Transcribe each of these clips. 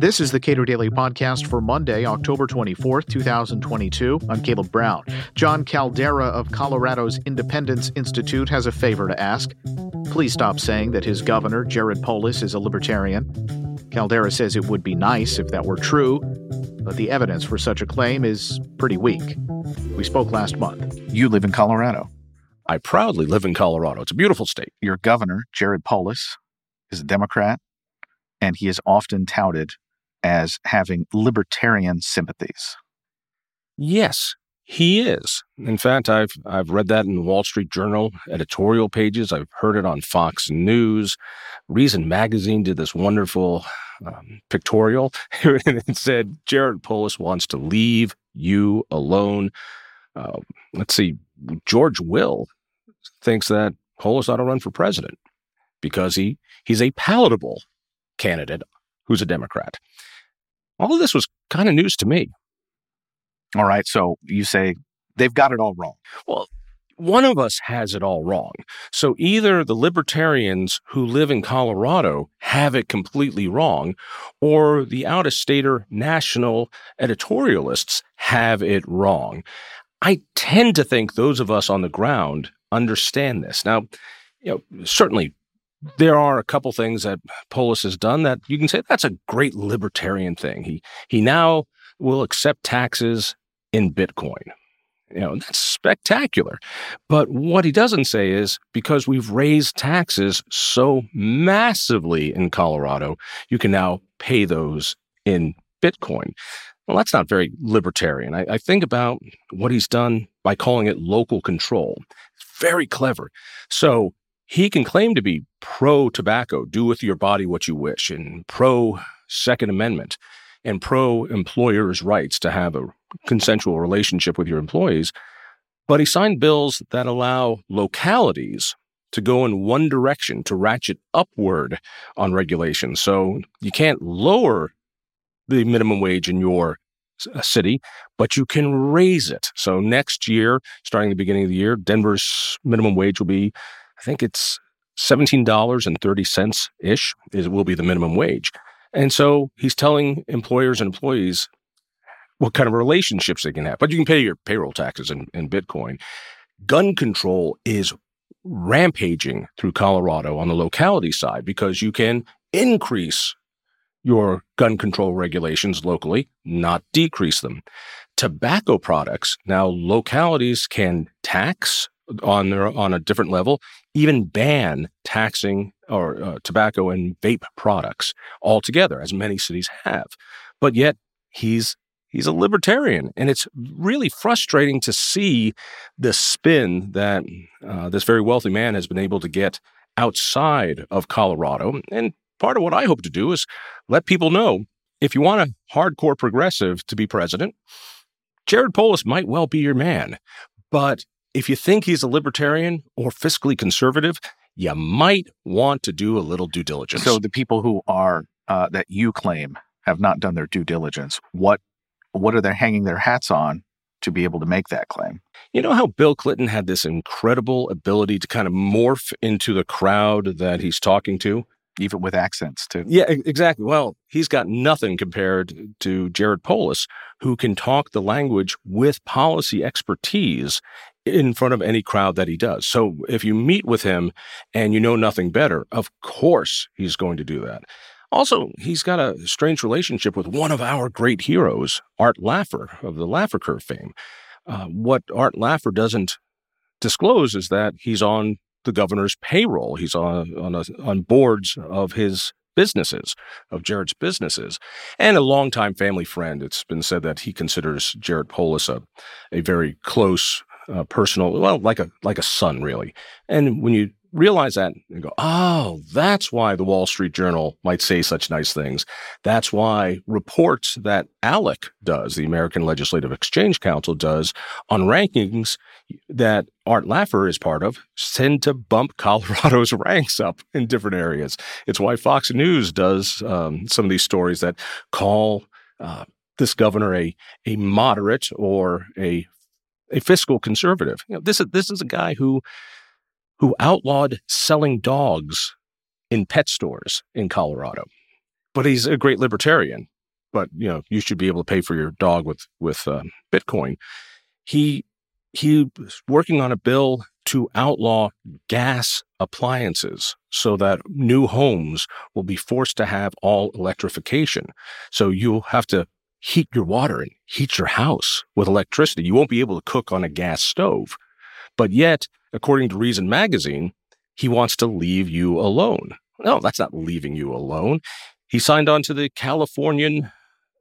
This is the Cato Daily Podcast for Monday, October 24th, 2022. I'm Caleb Brown. Jon Caldara of Colorado's Independence Institute has a favor to ask. Please stop saying that his governor, Jared Polis, is a libertarian. Caldara says it would be nice if that were true, but the evidence for such a claim is pretty weak. We spoke last month. You live in Colorado. I proudly live in Colorado. It's a beautiful state. Your governor, Jared Polis, is a Democrat, and he is often touted as having libertarian sympathies. Yes, he is. In fact, I've I've read that in Wall Street Journal editorial pages. I've heard it on Fox News. Reason Magazine did this wonderful um, pictorial, and it said Jared Polis wants to leave you alone. Uh, let's see, George Will thinks that Polis ought to run for president because he he's a palatable candidate who's a Democrat. All of this was kind of news to me. All right. So you say they've got it all wrong. Well, one of us has it all wrong. So either the libertarians who live in Colorado have it completely wrong, or the out of stater national editorialists have it wrong. I tend to think those of us on the ground understand this. Now, you know, certainly there are a couple things that Polis has done that you can say that's a great libertarian thing. He he now will accept taxes in Bitcoin. You know, that's spectacular. But what he doesn't say is because we've raised taxes so massively in Colorado, you can now pay those in Bitcoin. Well, that's not very libertarian. I, I think about what he's done by calling it local control. It's very clever. So he can claim to be pro tobacco, do with your body what you wish, and pro Second Amendment, and pro employers' rights to have a consensual relationship with your employees. But he signed bills that allow localities to go in one direction to ratchet upward on regulation. So you can't lower the minimum wage in your uh, city, but you can raise it. So next year, starting the beginning of the year, Denver's minimum wage will be I think it's $17.30 ish is will be the minimum wage. And so he's telling employers and employees what kind of relationships they can have. But you can pay your payroll taxes in, in Bitcoin. Gun control is rampaging through Colorado on the locality side because you can increase your gun control regulations locally, not decrease them. Tobacco products, now localities can tax on their on a different level, even ban taxing or uh, tobacco and vape products altogether, as many cities have. But yet he's he's a libertarian, and it's really frustrating to see the spin that uh, this very wealthy man has been able to get outside of Colorado. And part of what I hope to do is let people know if you want a hardcore progressive to be president, Jared Polis might well be your man. But if you think he's a libertarian or fiscally conservative, you might want to do a little due diligence. So the people who are uh, that you claim have not done their due diligence, what what are they hanging their hats on to be able to make that claim? You know how Bill Clinton had this incredible ability to kind of morph into the crowd that he's talking to? Even with accents, too. Yeah, exactly. Well, he's got nothing compared to Jared Polis, who can talk the language with policy expertise in front of any crowd that he does. So if you meet with him and you know nothing better, of course he's going to do that. Also, he's got a strange relationship with one of our great heroes, Art Laffer of the Laffer Curve fame. Uh, what Art Laffer doesn't disclose is that he's on the governor's payroll. He's on on, a, on boards of his businesses, of Jared's businesses, and a longtime family friend. It's been said that he considers Jared Polis a, a very close uh, personal, well, like a like a son, really. And when you realize that and go, oh, that's why the Wall Street Journal might say such nice things. That's why reports that ALEC does, the American Legislative Exchange Council does on rankings that Art Laffer is part of, tend to bump Colorado's ranks up in different areas. It's why Fox News does um, some of these stories that call uh, this governor a a moderate or a a fiscal conservative. You know, this is this is a guy who who outlawed selling dogs in pet stores in Colorado. But he's a great libertarian. But you know, you should be able to pay for your dog with with uh, Bitcoin. He he was working on a bill to outlaw gas appliances so that new homes will be forced to have all electrification. So you'll have to heat your water and heat your house with electricity. You won't be able to cook on a gas stove. But yet, according to Reason Magazine, he wants to leave you alone. No, that's not leaving you alone. He signed on to the Californian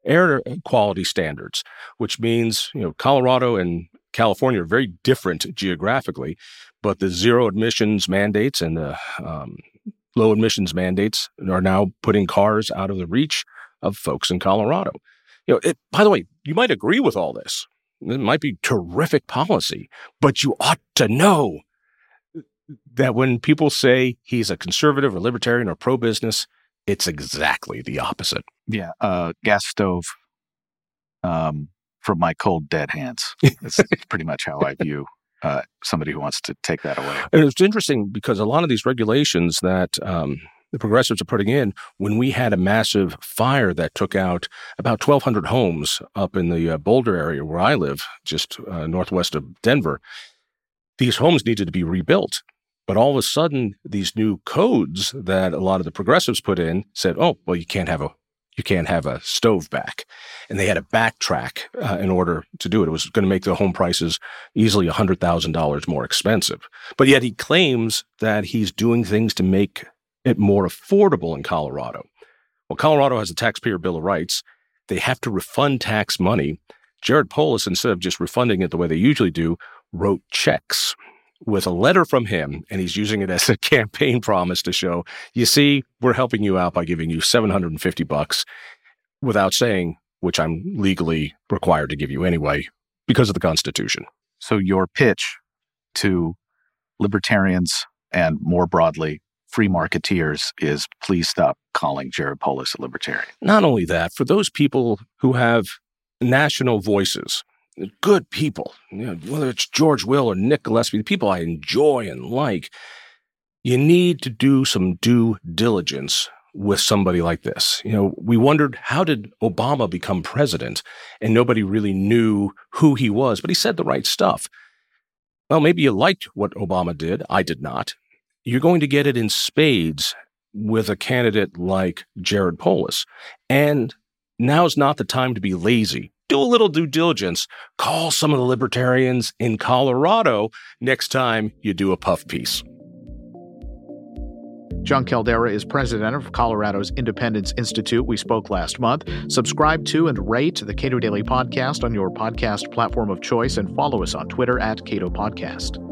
air quality standards, which means, you know, Colorado and California are very different geographically, but the zero emissions mandates and the um, low emissions mandates are now putting cars out of the reach of folks in Colorado. You know, it, by the way, you might agree with all this. It might be terrific policy, but you ought to know that when people say he's a conservative or libertarian or pro business, it's exactly the opposite. Yeah, uh, gas stove um, from my cold dead hands. That's pretty much how I view uh, somebody who wants to take that away. And it's interesting because a lot of these regulations that um, the progressives are putting in, when we had a massive fire that took out about 1,200 homes up in the uh, Boulder area where I live, just uh, northwest of Denver, these homes needed to be rebuilt. But all of a sudden, these new codes that a lot of the progressives put in said, "Oh, well, you can't have a you can't have a stove back," and they had to backtrack uh, in order to do it. It was going to make the home prices easily hundred thousand dollars more expensive. But yet, he claims that he's doing things to make it more affordable in Colorado. Well, Colorado has a taxpayer bill of rights. They have to refund tax money. Jared Polis, instead of just refunding it the way they usually do, wrote checks with a letter from him, and he's using it as a campaign promise to show, you see, we're helping you out by giving you 750 bucks without saying, which I'm legally required to give you anyway because of the Constitution. So your pitch to libertarians and more broadly free marketeers is please stop calling Jared Polis a libertarian. Not only that, for those people who have national voices, good people, you know, whether it's George Will or Nick Gillespie, the people I enjoy and like, you need to do some due diligence with somebody like this. You know, we wondered how did Obama become president and nobody really knew who he was, but he said the right stuff. Well, maybe you liked what Obama did. I did not. You're going to get it in spades with a candidate like Jared Polis. And now's not the time to be lazy do a little due diligence. Call some of the libertarians in Colorado next time you do a puff piece. Jon Caldara is president of Colorado's Independence Institute. We spoke last month. Subscribe to and rate the Cato Daily Podcast on your podcast platform of choice and follow us on Twitter at Cato Podcast.